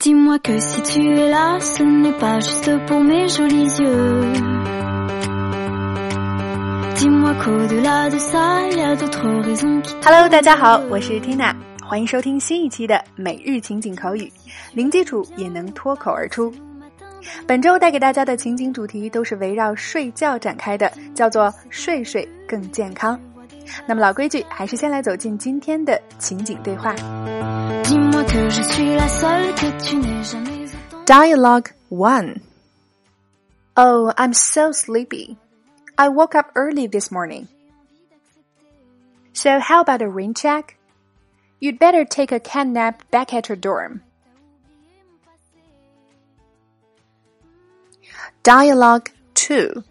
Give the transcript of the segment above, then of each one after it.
Hello，大家好，我是 Tina，欢迎收听新一期的每日情景口语，零基础也能脱口而出。本周带给大家的情景主题都是围绕睡觉展开的，叫做“睡睡更健康”。那么老规矩，还是先来走进今天的情景对话。 Dis-moi que je suis la seule que tu n'aies jamais autant. Dialogue 1 Oh, I'm so sleepy. I woke up early this morning. So, how about a rain check? You'd better take a cat nap back at your dorm. Dialogue 2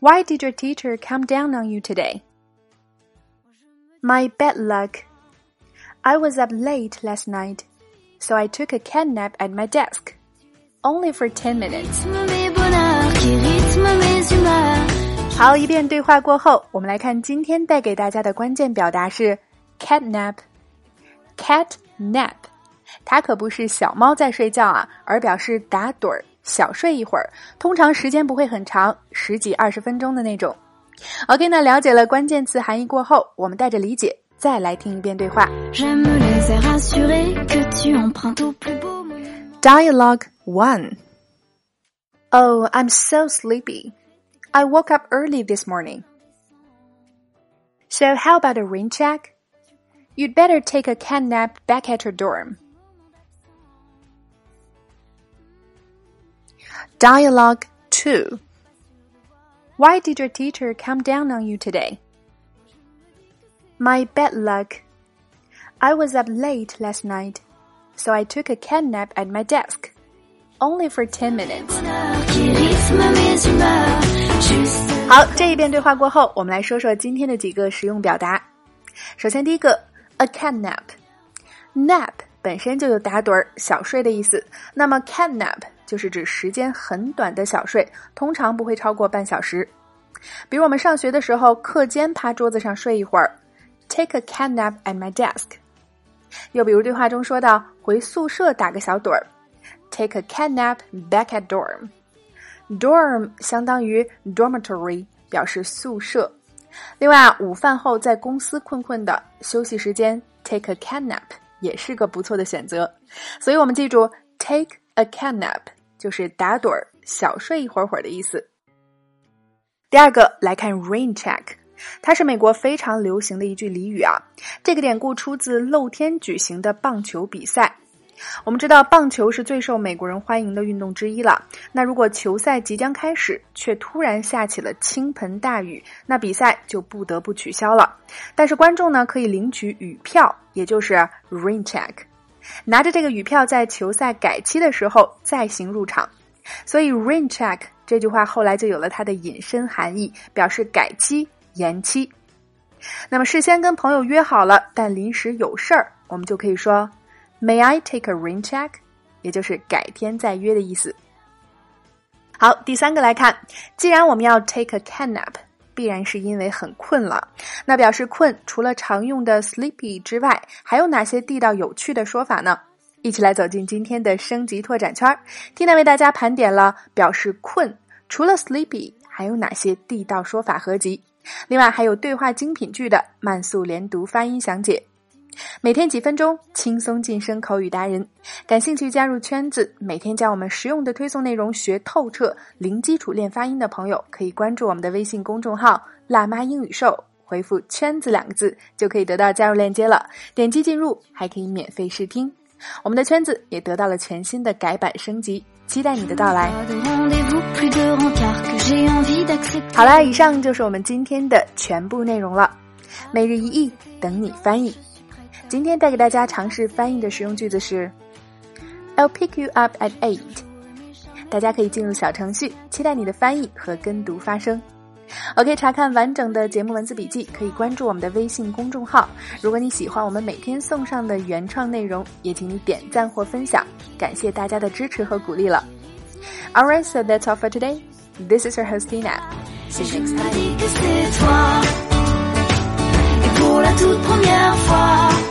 Why did your teacher come down on you today? My bad luck. I was up late last night, so I took a cat nap at my desk. Only for 10 minutes. Rythme mes bonheurs, qui rythme mes humeurs. 好，一遍对话过后，我们来看今天带给大家的关键表达是 cat nap。cat nap，它可不是小猫在睡觉啊，而表示打盹儿、小睡一会儿，通常时间不会很长，十几二十分钟的那种。 OK，那了解了关键词含义过后，我们带着理解再来听一遍对话。 J'aime les airs assurés que tu empruntes au plus beau moment. Dialogue 1 Oh, I'm so sleepy. I woke up early this morning. So, how about a rain check? You'd better take a cat nap back at your dorm. Dialogue 2 Why did your teacher come down on you today? My bad luck. I was up late last night, so I took a cat nap at my desk. Only for 10 minutes. Bonheur qui rythme mes humeurs. Juste 好，这一遍对话过后，我们来说说今天的几个实用表达。首先，第一个，a cat nap。nap 本身就有打盹儿、小睡的意思，那么 cat nap 就是指时间很短的小睡，通常不会超过半小时。比如我们上学的时候，课间趴桌子上睡一会儿，take a cat nap at my desk。又比如对话中说到回宿舍打个小盹儿，take a cat nap back at dorm。dorm 相当于 dormitory，表示宿舍。另外啊，午饭后在公司困困的，休息时间 take a cat nap 也是个不错的选择。所以我们记住 take a cat nap 就是打盹儿、小睡一会儿会儿的意思。第二个来看 rain check，它是美国非常流行的一句俚语啊。这个典故出自露天举行的棒球比赛。我们知道棒球是最受美国人欢迎的运动之一了。那如果球赛即将开始，却突然下起了倾盆大雨，那比赛就不得不取消了。但是观众呢可以领取雨票，也就是 rain check，拿着这个雨票在球赛改期的时候再行入场。所以 rain check 这句话后来就有了它的引申含义，表示改期、延期。那么事先跟朋友约好了，但临时有事儿，我们就可以说 May I take a rain check？也就是改天再约的意思。好，第三个来看，既然我们要 take a can nap，必然是因为很困了。那表示困，除了常用的 sleepy 之外，还有哪些地道有趣的说法呢？一起来走进今天的升级拓展圈儿。Tina 为大家盘点了表示困，除了 sleepy 还有哪些地道说法合集。另外还有对话精品句的慢速连读发音详解。每天几分钟，轻松晋升口语达人。感兴趣加入圈子，每天将我们实用的推送内容学透彻，零基础练发音的朋友，可以关注我们的微信公众号“辣妈英语秀”，回复“圈子”两个字，就可以得到加入链接了。点击进入，还可以免费试听。我们的圈子也得到了全新的改版升级，期待你的到来。好啦，以上就是我们今天的全部内容了。每日一译，等你翻译。今天带给大家尝试翻译的实用句子是：I'll pick you up at eight。大家可以进入小程序，期待你的翻译和跟读发声。OK，查看完整的节目文字笔记，可以关注我们的微信公众号。如果你喜欢我们每天送上的原创内容，也请你点赞或分享，感谢大家的支持和鼓励了。Alright, so that's all for today. This is your hostina. See you next time.